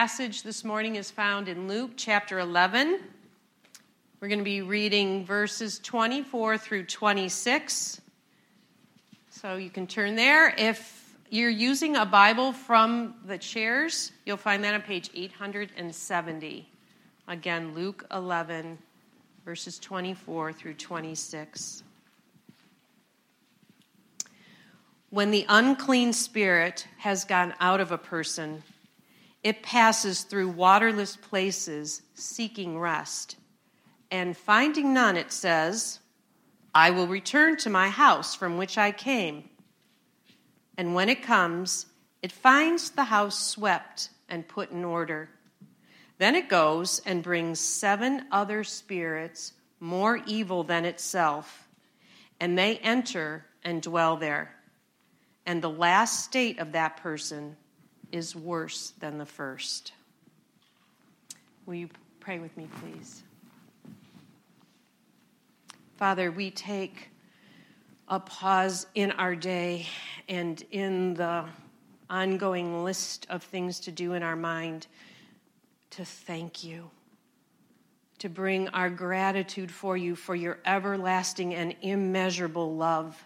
passage this morning is found in Luke chapter 11. We're going to be reading verses 24 through 26. So you can turn there. If you're using a Bible from the chairs, you'll find that on page 870. Again, Luke 11, verses 24 through 26. When the unclean spirit has gone out of a person, it passes through waterless places seeking rest. And finding none, it says, I will return to my house from which I came. And when it comes, it finds the house swept and put in order. Then it goes and brings seven other spirits more evil than itself, and they enter and dwell there and the last state of that person is worse than the first. Will you pray with me, please? Father, we take a pause in our day and in the ongoing list of things to do in our mind to thank you, to bring our gratitude for you, for your everlasting and immeasurable love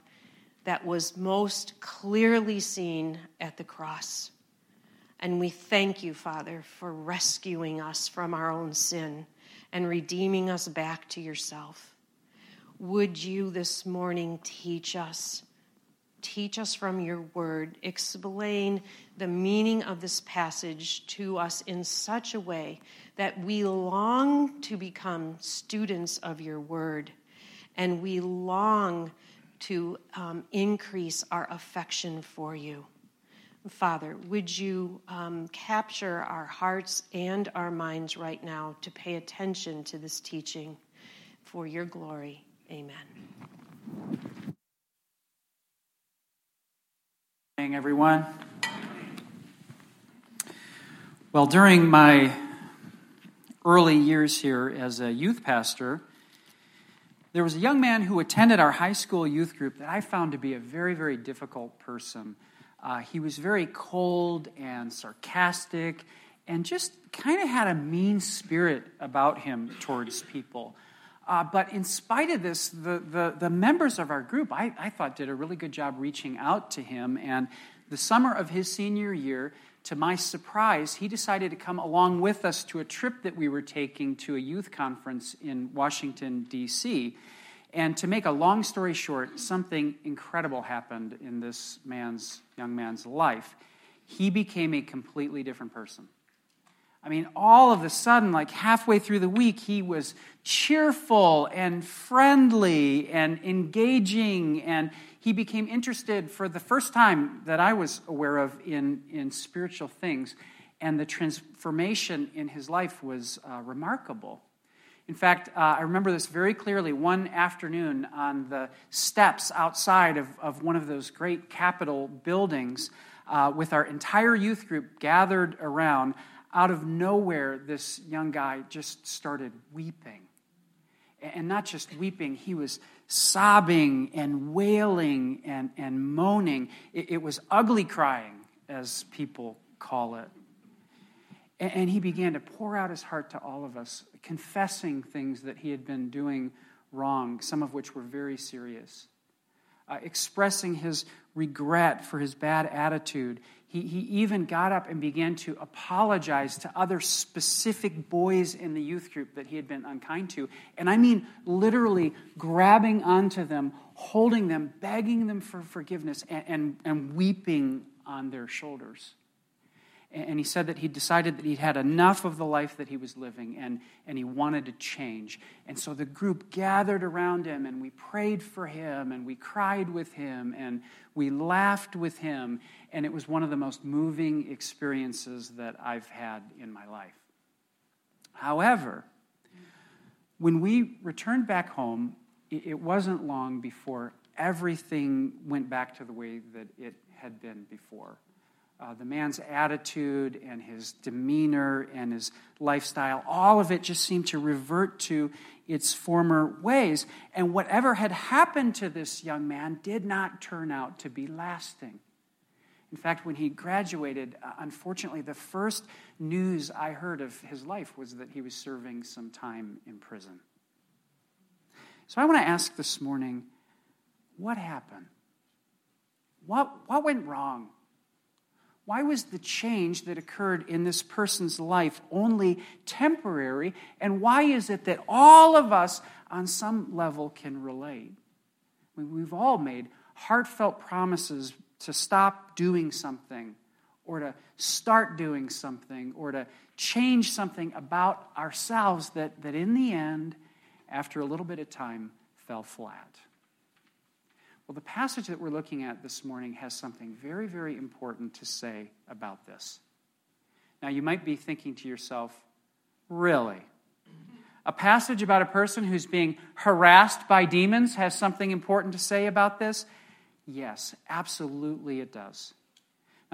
that was most clearly seen at the cross. And we thank you, Father, for rescuing us from our own sin and redeeming us back to yourself. Would you this morning teach us? Teach us from your word. Explain the meaning of this passage to us in such a way that we long to become students of your word and we long to um, increase our affection for you. Father, would you um, capture our hearts and our minds right now to pay attention to this teaching for your glory? Amen. Morning, everyone. Well, during my early years here as a youth pastor, there was a young man who attended our high school youth group that I found to be a very, very difficult person. Uh, he was very cold and sarcastic and just kind of had a mean spirit about him towards people. Uh, but in spite of this, the, the, the members of our group, I, I thought, did a really good job reaching out to him. And the summer of his senior year, to my surprise, he decided to come along with us to a trip that we were taking to a youth conference in Washington, D.C. And to make a long story short, something incredible happened in this man's, young man's life. He became a completely different person. I mean, all of a sudden, like halfway through the week, he was cheerful and friendly and engaging, and he became interested for the first time that I was aware of in, in spiritual things. And the transformation in his life was uh, remarkable. In fact, uh, I remember this very clearly one afternoon on the steps outside of, of one of those great Capitol buildings uh, with our entire youth group gathered around out of nowhere, this young guy just started weeping. And not just weeping, he was sobbing and wailing and, and moaning. It, it was ugly crying, as people call it. And, he began to pour out his heart to all of us, confessing things that he had been doing wrong, some of which were very serious. Uh, expressing his regret for his bad attitude he, he even got up and began to apologize to other specific boys in the youth group that he had been unkind to. And I mean literally grabbing onto them, holding them, begging them for forgiveness, and, and, and weeping on their shoulders and he said that he decided that he'd had enough of the life that he was living and, and he wanted to change. And so the group gathered around him and we prayed for him and we cried with him and we laughed with him. And it was one of the most moving experiences that I've had in my life. However, when we returned back home, it wasn't long before everything went back to the way that it had been before uh, the man's attitude and his demeanor and his lifestyle, all of it just seemed to revert to its former ways. And whatever had happened to this young man did not turn out to be lasting. In fact, when he graduated, uh, unfortunately, the first news I heard of his life was that he was serving some time in prison. So I want to ask this morning what happened? What, what went wrong? Why was the change that occurred in this person's life only temporary? And why is it that all of us, on some level, can relate? I mean, we've all made heartfelt promises to stop doing something or to start doing something or to change something about ourselves that, that in the end, after a little bit of time, fell flat. Well, the passage that we're looking at this morning has something very, very important to say about this. Now, you might be thinking to yourself, really? A passage about a person who's being harassed by demons has something important to say about this? Yes, absolutely it does.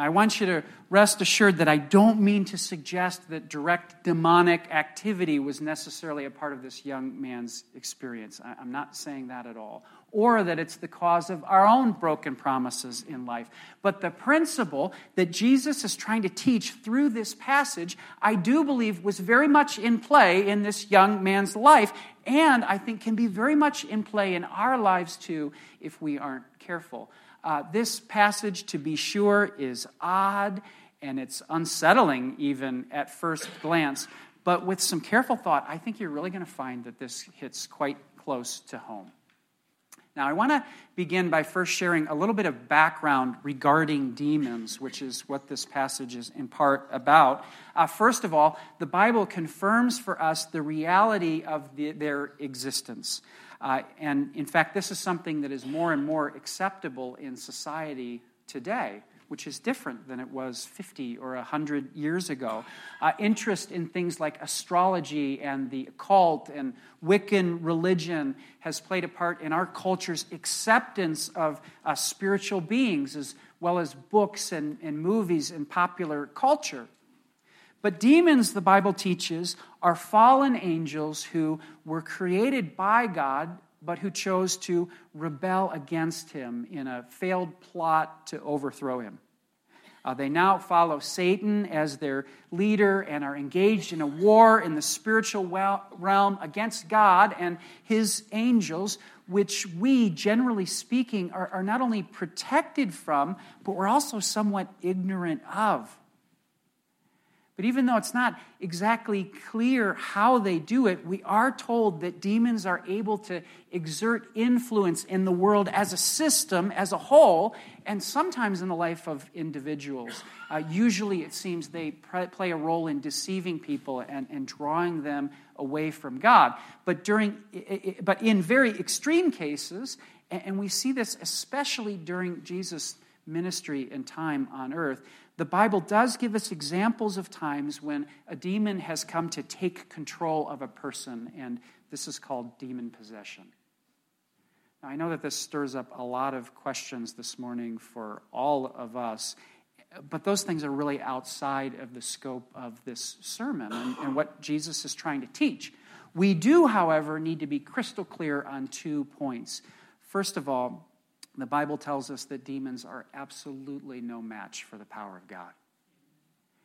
I want you to rest assured that I don't mean to suggest that direct demonic activity was necessarily a part of this young man's experience. I'm not saying that at all or that it's the cause of our own broken promises in life. But the principle that Jesus is trying to teach through this passage, I do believe was very much in play in this young man's life, and I think can be very much in play in our lives too if we aren't careful. Uh, this passage, to be sure, is odd and it's unsettling even at first glance. But with some careful thought, I think you're really going to find that this hits quite close to home. Now, I want to begin by first sharing a little bit of background regarding demons, which is what this passage is in part about. Uh, first of all, the Bible confirms for us the reality of the, their existence. Uh, and in fact, this is something that is more and more acceptable in society today which is different than it was 50 or 100 years ago. Uh, interest in things like astrology and the occult and Wiccan religion has played a part in our culture's acceptance of uh, spiritual beings, as well as books and, and movies and popular culture. But demons, the Bible teaches, are fallen angels who were created by God but who chose to rebel against him in a failed plot to overthrow him. Uh, they now follow Satan as their leader and are engaged in a war in the spiritual realm against God and his angels, which we, generally speaking, are, are not only protected from, but we're also somewhat ignorant of. But even though it's not exactly clear how they do it, we are told that demons are able to exert influence in the world as a system, as a whole, and sometimes in the life of individuals. Uh, usually, it seems they play a role in deceiving people and, and drawing them away from God. But, during, but in very extreme cases, and we see this especially during Jesus' ministry and time on earth, the Bible does give us examples of times when a demon has come to take control of a person, and this is called demon possession. Now, I know that this stirs up a lot of questions this morning for all of us, but those things are really outside of the scope of this sermon and, and what Jesus is trying to teach. We do, however, need to be crystal clear on two points. First of all, the Bible tells us that demons are absolutely no match for the power of God.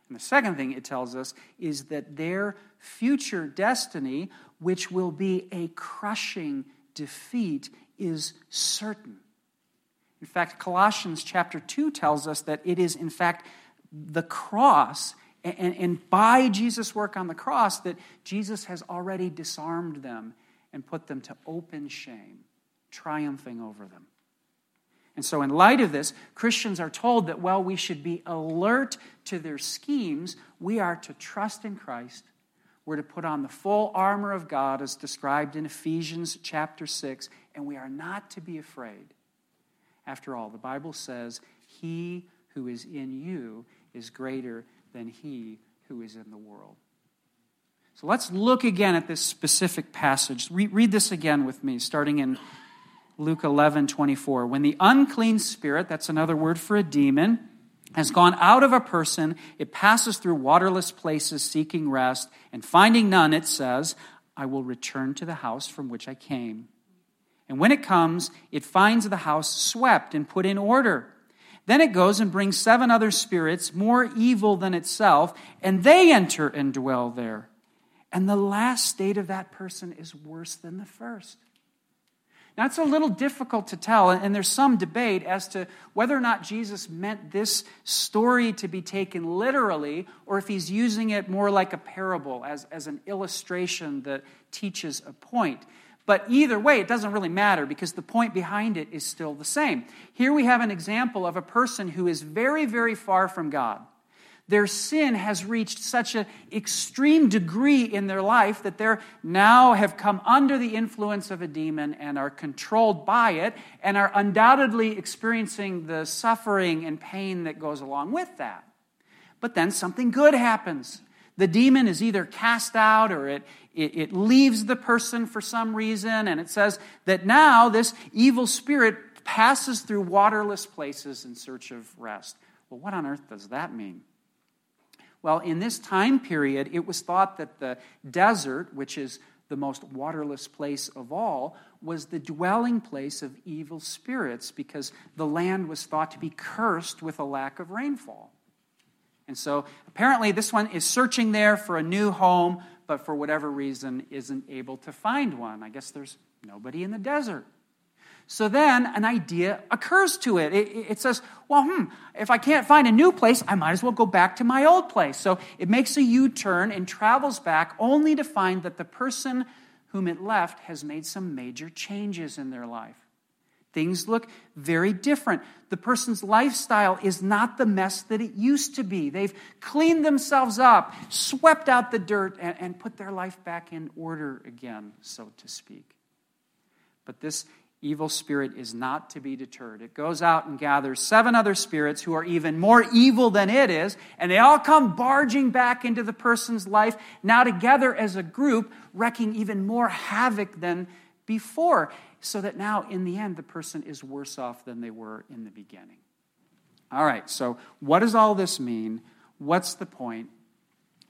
And the second thing it tells us is that their future destiny, which will be a crushing defeat, is certain. In fact, Colossians chapter 2 tells us that it is, in fact, the cross and, and, by Jesus' work on the cross that Jesus has already disarmed them and put them to open shame, triumphing over them. And so, in light of this, Christians are told that while we should be alert to their schemes, we are to trust in Christ. We're to put on the full armor of God as described in Ephesians chapter 6, and we are not to be afraid. After all, the Bible says, He who is in you is greater than he who is in the world. So let's look again at this specific passage. read this again with me, starting in Luke 11, 24. When the unclean spirit, that's another word for a demon, has gone out of a person, it passes through waterless places seeking rest, and finding none, it says, I will return to the house from which I came. And when it comes, it finds the house swept and put in order. Then it goes and brings seven other spirits, more evil than itself, and they enter and dwell there. And the last state of that person is worse than the first. It's a little difficult to tell, and there's some debate as to whether or not Jesus meant this story to be taken literally, or if he's using it more like a parable, as, as an illustration that teaches a point. But either way, it doesn't really matter because the point behind it is still the same. Here we have an example of a person who is very, very far from God. Their sin has reached such an extreme degree in their life that they now have come under the influence of a demon and are controlled by it and are undoubtedly experiencing the suffering and pain that goes along with that. But then something good happens. The demon is either cast out or it, it, it leaves the person for some reason, and it says that now this evil spirit passes through waterless places in search of rest. Well, what on earth does that mean? Well, in this time period, it was thought that the desert, which is the most waterless place of all, was the dwelling place of evil spirits because the land was thought to be cursed with a lack of rainfall. And so apparently, this one is searching there for a new home, but for whatever reason isn't able to find one. I guess there's nobody in the desert. So then an idea occurs to it. it. It, says, well, hmm, if I can't find a new place, I might as well go back to my old place. So it makes a U turn and travels back only to find that the person whom it left has made some major changes in their life. Things look very different. The person's lifestyle is not the mess that it used to be. They've cleaned themselves up, swept out the dirt, and, and put their life back in order again, so to speak. But this evil spirit is not to be deterred. It goes out and gathers seven other spirits who are even more evil than it is, and they all come barging back into the person's life, now together as a group, wrecking even more havoc than before, so that now in the end the person is worse off than they were in the beginning. All right, so what does all this mean? What's the point?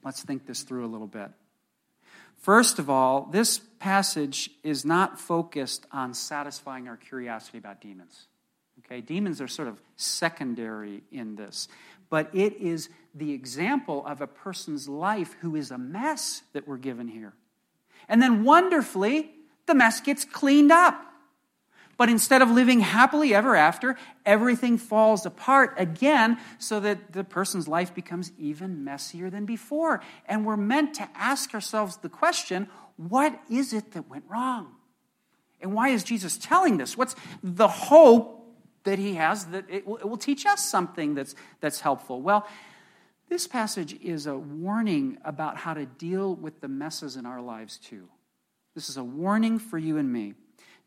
Let's think this through a little bit. First of all, this passage is not focused on satisfying our curiosity about demons. Okay, demons are sort of secondary in this, but it is the example of a person's life who is a mess that we're given here. And then wonderfully, the mess gets cleaned up. But instead of living happily ever after, everything falls apart again so that the person's life becomes even messier than before. And we're meant to ask ourselves the question what is it that went wrong? And why is Jesus telling this? What's the hope that he has that it will, it will teach us something that's, that's helpful? Well, this passage is a warning about how to deal with the messes in our lives, too. This is a warning for you and me.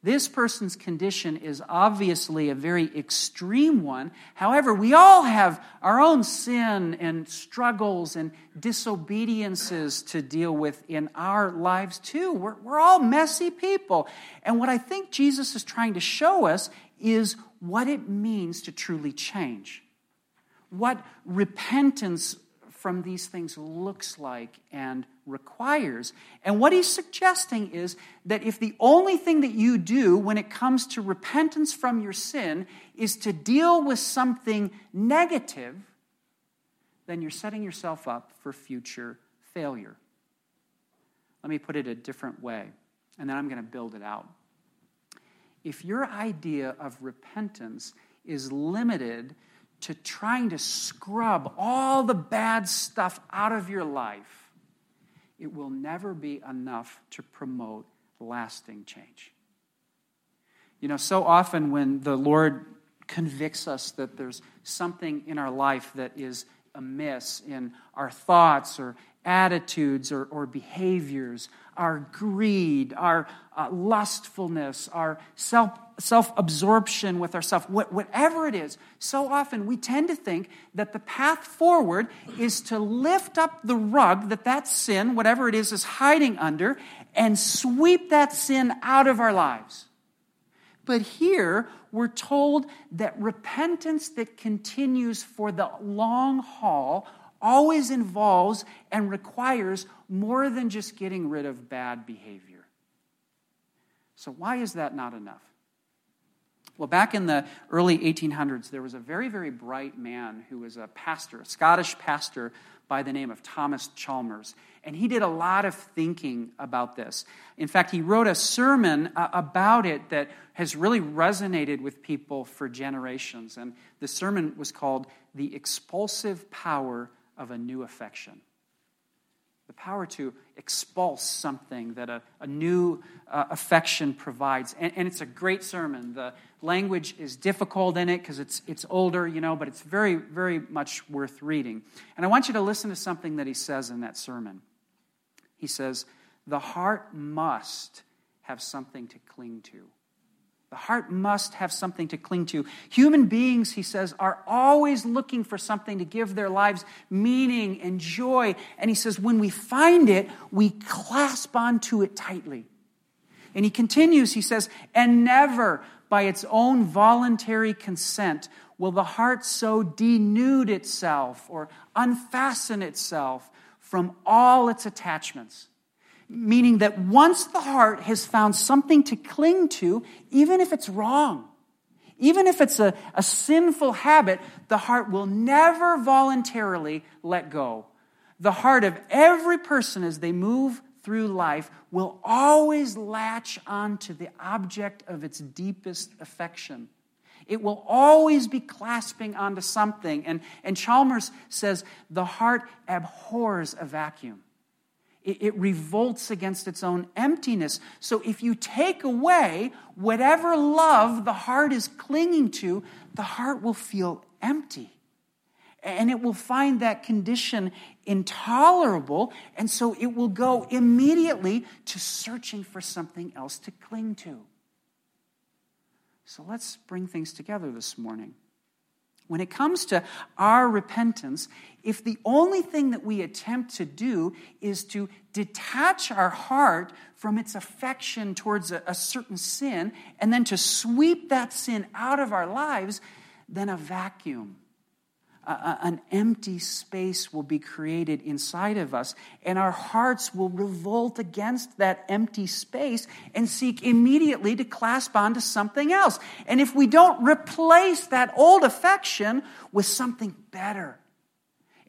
This person's condition is obviously a very extreme one. However, we all have our own sin and struggles and disobediences to deal with in our lives, too. We're, we're all messy people. And what I think Jesus is trying to show us is what it means to truly change, what repentance from these things looks like and requires. And what he's suggesting is that if the only thing that you do when it comes to repentance from your sin is to deal with something negative, then you're setting yourself up for future failure. Let me put it a different way, and then I'm going to build it out. If your idea of repentance is limited to trying to scrub all the bad stuff out of your life, it will never be enough to promote lasting change. You know, so often when the Lord convicts us that there's something in our life that is amiss in our thoughts or attitudes or, or behaviors, our greed, our uh, lustfulness, our self self absorption with ourselves, whatever it is, so often we tend to think that the path forward is to lift up the rug that that sin, whatever it is, is hiding under and sweep that sin out of our lives. But here, we're told that repentance that continues for the long haul always involves and requires more than just getting rid of bad behavior. So, why is that not enough? Well, back in the early 1800s, there was a very, very bright man who was a pastor, a Scottish pastor by the name of Thomas Chalmers. And he did a lot of thinking about this. In fact, he wrote a sermon uh, about it that has really resonated with people for generations. And the sermon was called The Expulsive Power of a New Affection the power to expulse something that a, a new uh, affection provides. And, and, it's a great sermon. The language is difficult in it because it's, it's older, you know, but it's very, very much worth reading. And I want you to listen to something that he says in that sermon. He says, The heart must have something to cling to. The heart must have something to cling to. Human beings, he says, are always looking for something to give their lives meaning and joy. And he says, when we find it, we clasp onto it tightly. And he continues, he says, and never by its own voluntary consent will the heart so denude itself or unfasten itself from all its attachments meaning that once the heart has found something to cling to, even if it's wrong, even if it's a, a sinful habit, the heart will never voluntarily let go. The heart of every person as they move through life will always latch onto the object of its deepest affection. It will always be clasping onto something. And, and Chalmers says the heart abhors a vacuum. It, revolts against its own emptiness. So if you take away whatever love the heart is clinging to, the heart will feel empty. And it will find that condition intolerable, and so it will go immediately to searching for something else to cling to. So let's bring things together this morning. When it comes to our repentance, if the only thing that we attempt to do is to detach our heart from its affection towards a, a, certain sin and then to sweep that sin out of our lives, then a vacuum an empty space will be created inside of us, and our hearts will revolt against that empty space and seek immediately to clasp onto something else. And if we don't replace that old affection with something better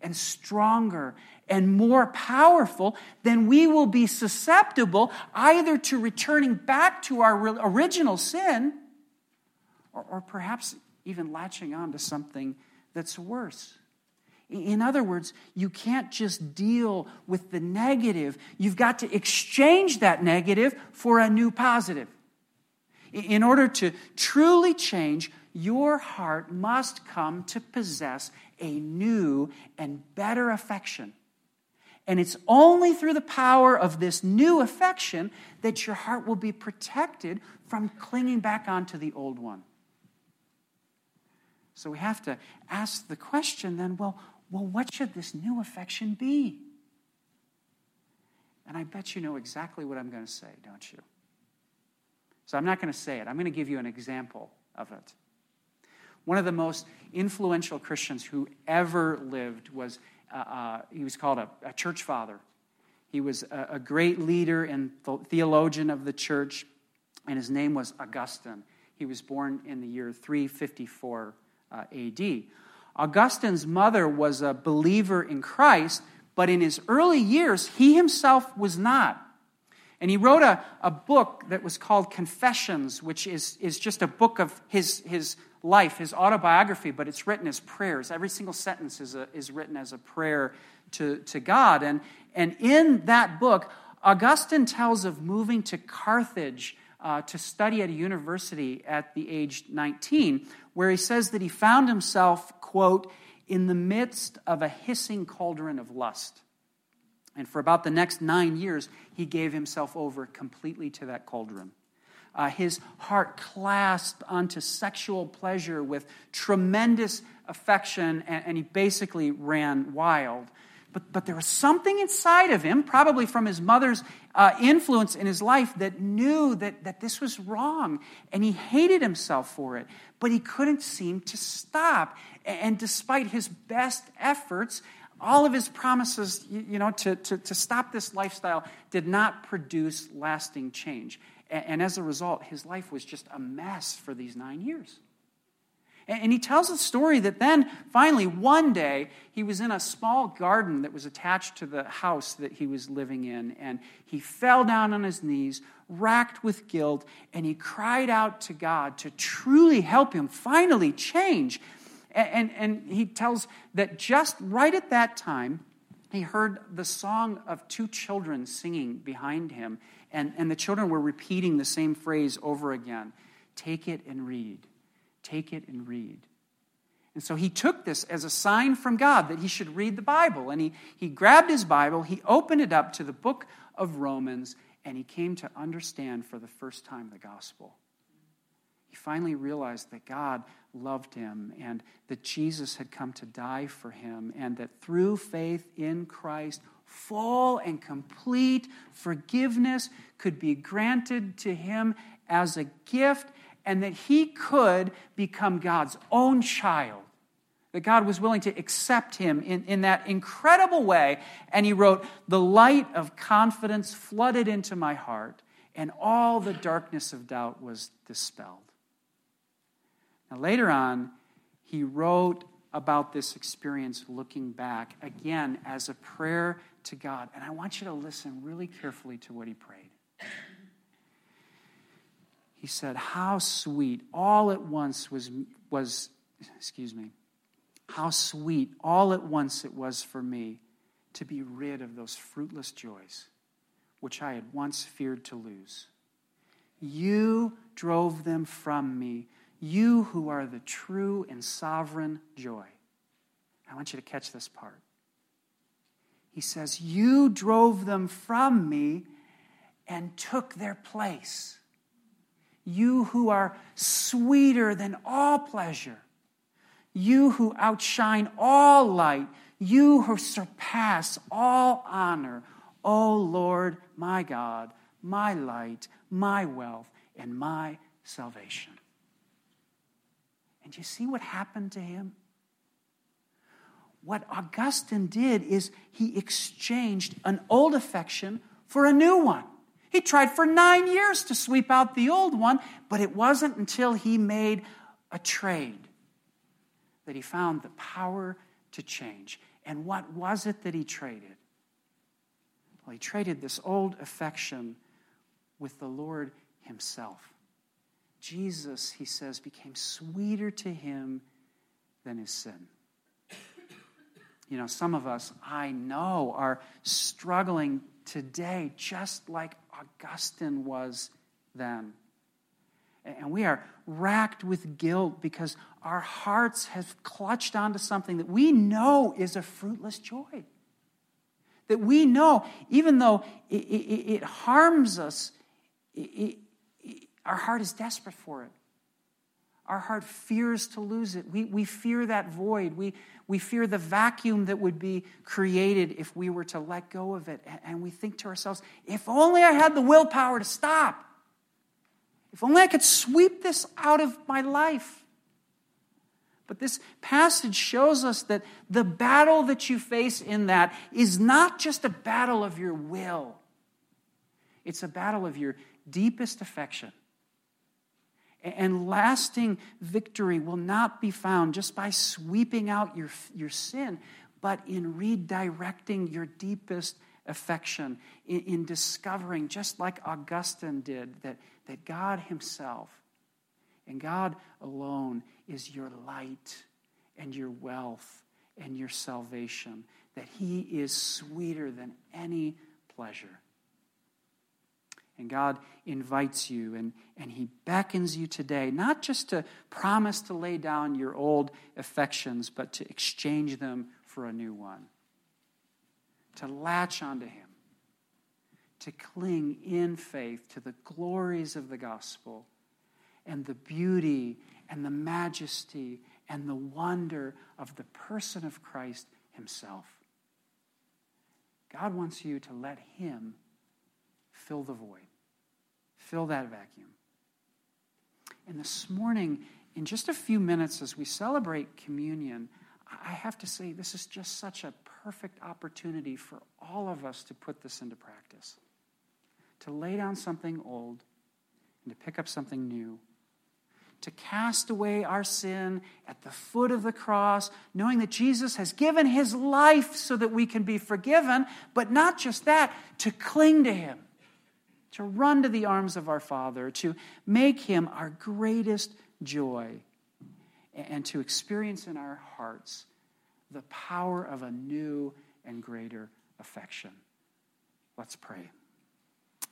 and stronger and more powerful, then we will be susceptible either to returning back to our original sin or, or perhaps even latching on to something that's worse. In other words, you can't just deal with the negative. You've got to exchange that negative for a new positive. In order to truly change, your heart must come to possess a new and better affection. And it's only through the power of this new affection that your heart will be protected from clinging back onto the old one. So we have to ask the question then well, well, what should this new affection be? And I bet you know exactly what I'm going to say, don't you? So I'm not going to say it. I'm going to give you an example of it. One of the most influential Christians who ever lived was, uh, uh, he was called a, a, church father. He was a, a great leader and theologian of the church, and his name was Augustine. He was born in the year 354 uh, AD. Augustine's mother was a believer in Christ, but in his early years, he himself was not. And he wrote a, a book that was called Confessions, which is, is just a book of his, his life, his autobiography, but it's written as prayers. Every single sentence is, a, is written as a prayer to, to God. And, and in that book, Augustine tells of moving to Carthage uh, to study at a university at the age 19, where he says that he found himself, quote, in the midst of a hissing cauldron of lust. And for about the next nine years, he gave himself over completely to that cauldron. Uh, his heart clasped onto sexual pleasure with tremendous affection, and, and he basically ran wild. But, but there was something inside of him, probably from his mother's uh, influence in his life, that knew that, that this was wrong. And he hated himself for it. But he couldn't seem to stop. And despite his best efforts, all of his promises, you know, to, to, to stop this lifestyle did not produce lasting change. And as a result, his life was just a mess for these nine years. And he tells the story that then, finally, one day, he was in a small garden that was attached to the house that he was living in. And he fell down on his knees, racked with guilt, and he cried out to God to truly help him finally change. And, and, and he tells that just right at that time, he heard the song of two children singing behind him. And, and the children were repeating the same phrase over again Take it and read. Take it and read. And so he took this as a sign from God that he should read the Bible. And he, he grabbed his Bible, he opened it up to the book of Romans, and he came to understand for the first time the gospel. He finally realized that God loved him and that Jesus had come to die for him, and that through faith in Christ, full and complete forgiveness could be granted to him as a gift and that he could become God's own child. That God was willing to accept him in, in that incredible way. And he wrote, The light of confidence flooded into my heart, and all the darkness of doubt was dispelled. Now, later on, he wrote about this experience looking back, again, as a prayer to God. And I want you to listen really carefully to what he prayed he said, How sweet all at once was, was, excuse me, how sweet all at once it was for me to be rid of those fruitless joys which I had once feared to lose. You drove them from me, you who are the true and sovereign joy. I want you to catch this part. He says, You drove them from me and took their place you who are sweeter than all pleasure, you who outshine all light, you who surpass all honor, O Lord, my God, my light, my wealth, and my salvation. And you see what happened to him? What Augustine did is he exchanged an old affection for a new one. He tried for nine years to sweep out the old one, but it wasn't until he made a trade that he found the power to change. And what was it that he traded? Well, he traded this old affection with the Lord himself. Jesus, he says, became sweeter to him than his sin. You know, some of us, I know, are struggling today just like Augustine was then. And we are racked with guilt because our hearts have clutched onto something that we know is a fruitless joy. That we know, even though it, it, it harms us, it, our heart is desperate for it. Our heart fears to lose it. We, we fear that void. We, we fear the vacuum that would be created if we were to let go of it. And we think to ourselves, if only I had the willpower to stop. If only I could sweep this out of my life. But this passage shows us that the battle that you face in that is not just a battle of your will, it's a battle of your deepest affection and lasting victory will not be found just by sweeping out your, your sin, but in redirecting your deepest affection, in, in discovering, just like Augustine did, that, that God Himself and God alone is your light and your wealth and your salvation, that He is sweeter than any pleasure. And God invites you and, and He beckons you today, not just to promise to lay down your old affections, but to exchange them for a new one. To latch onto Him. To cling in faith to the glories of the gospel and the beauty and the majesty and the wonder of the person of Christ Himself. God wants you to let Him fill the void fill that vacuum. And this morning, in just a few minutes as we celebrate communion, I have to say this is just such a perfect opportunity for all of us to put this into practice. To lay down something old and to pick up something new. To cast away our sin at the foot of the cross, knowing that Jesus has given his life so that we can be forgiven, but not just that, to cling to him, to run to the arms of our Father, to make him our greatest joy, and to experience in our hearts the power of a new and greater affection. Let's pray.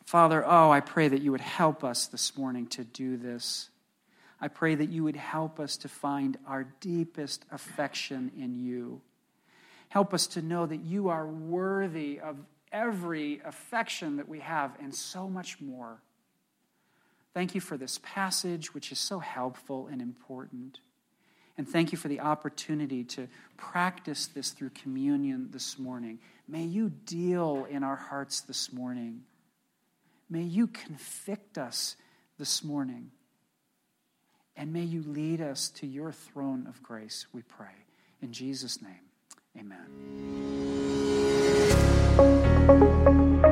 Father, oh, I pray that you would help us this morning to do this. I pray that you would help us to find our deepest affection in you. Help us to know that you are worthy of every affection that we have and so much more. Thank you for this passage, which is so helpful and important. And thank you for the opportunity to practice this through communion this morning. May you deal in our hearts this morning. May you convict us this morning. And may you lead us to your throne of grace, we pray. In Jesus' name, amen. Música